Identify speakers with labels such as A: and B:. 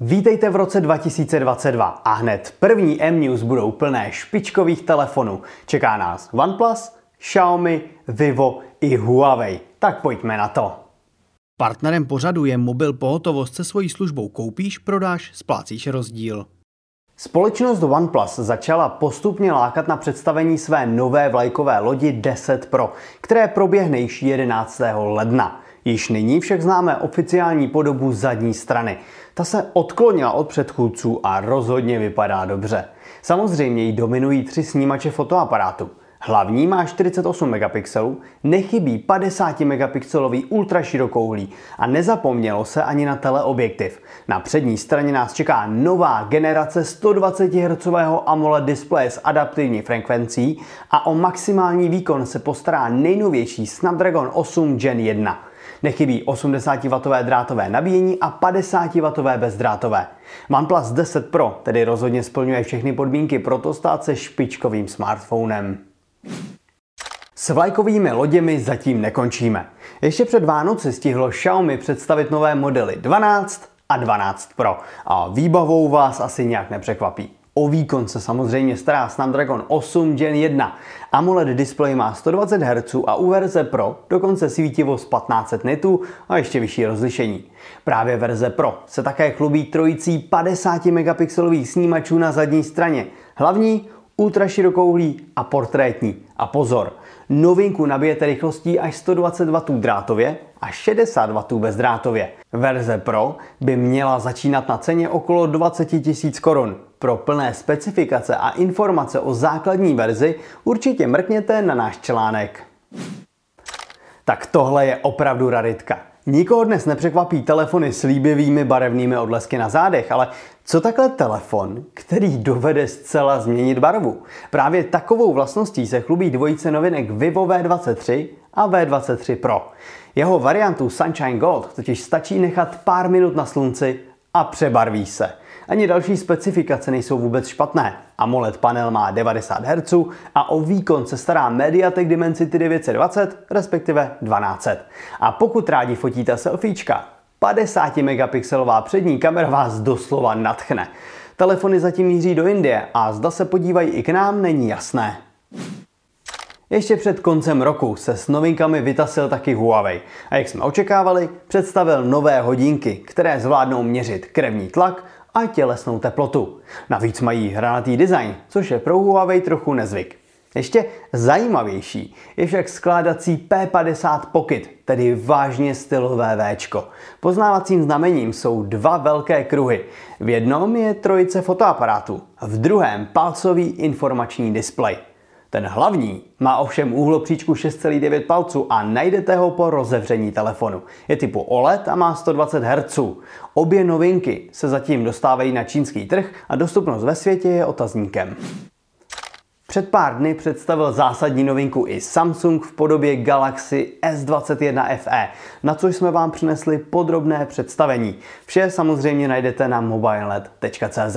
A: Vítejte v roce 2022 a hned první M-News budou plné špičkových telefonů. Čeká nás OnePlus, Xiaomi, Vivo i Huawei. Tak pojďme na to.
B: Partnerem pořadu je mobil pohotovost se svojí službou koupíš, prodáš, splácíš rozdíl.
A: Společnost OnePlus začala postupně lákat na představení své nové vlajkové lodi 10 Pro, které proběhne již 11. ledna. Již nyní však známe oficiální podobu zadní strany. Ta se odklonila od předchůdců a rozhodně vypadá dobře. Samozřejmě jí dominují tři snímače fotoaparátu. Hlavní má 48 megapixelů, nechybí 50 megapixelový ultraširokouhlý a nezapomnělo se ani na teleobjektiv. Na přední straně nás čeká nová generace 120 Hz AMOLED displeje s adaptivní frekvencí a o maximální výkon se postará nejnovější Snapdragon 8 Gen 1. Nechybí 80W drátové nabíjení a 50W bezdrátové. OnePlus 10 Pro tedy rozhodně splňuje všechny podmínky pro to stát se špičkovým smartphonem. S vlajkovými loděmi zatím nekončíme. Ještě před Vánoci stihlo Xiaomi představit nové modely 12 a 12 Pro a výbavou vás asi nějak nepřekvapí. O výkon se samozřejmě stará Snapdragon 8 Gen 1. AMOLED display má 120 Hz a u verze Pro dokonce svítivost 1500 nitů a ještě vyšší rozlišení. Právě verze Pro se také chlubí trojicí 50 megapixelových snímačů na zadní straně. Hlavní ultraširokouhlý a portrétní. A pozor, novinku nabijete rychlostí až 120 W drátově a 60 W bezdrátově. Verze Pro by měla začínat na ceně okolo 20 000 korun. Pro plné specifikace a informace o základní verzi určitě mrkněte na náš článek. Tak tohle je opravdu raritka. Nikoho dnes nepřekvapí telefony s líbivými barevnými odlesky na zádech, ale co takhle telefon, který dovede zcela změnit barvu? Právě takovou vlastností se chlubí dvojice novinek Vivo V23 a V23 Pro. Jeho variantu Sunshine Gold totiž stačí nechat pár minut na slunci a přebarví se. Ani další specifikace nejsou vůbec špatné. AMOLED panel má 90 Hz a o výkon se stará Mediatek Dimensity 920, respektive 1200. A pokud rádi fotíte selfiečka, 50 megapixelová přední kamera vás doslova natchne. Telefony zatím míří do Indie a zda se podívají i k nám, není jasné. Ještě před koncem roku se s novinkami vytasil taky Huawei a jak jsme očekávali, představil nové hodinky, které zvládnou měřit krevní tlak a tělesnou teplotu. Navíc mají hranatý design, což je pro Huawei trochu nezvyk. Ještě zajímavější je však skládací P50 Pocket, tedy vážně stylové V. Poznávacím znamením jsou dva velké kruhy. V jednom je trojice fotoaparátů, v druhém palcový informační displej. Ten hlavní má ovšem úhlopříčku 6,9 palců a najdete ho po rozevření telefonu. Je typu OLED a má 120 Hz. Obě novinky se zatím dostávají na čínský trh a dostupnost ve světě je otazníkem. Před pár dny představil zásadní novinku i Samsung v podobě Galaxy S21 FE, na což jsme vám přinesli podrobné představení. Vše samozřejmě najdete na mobilenet.cz.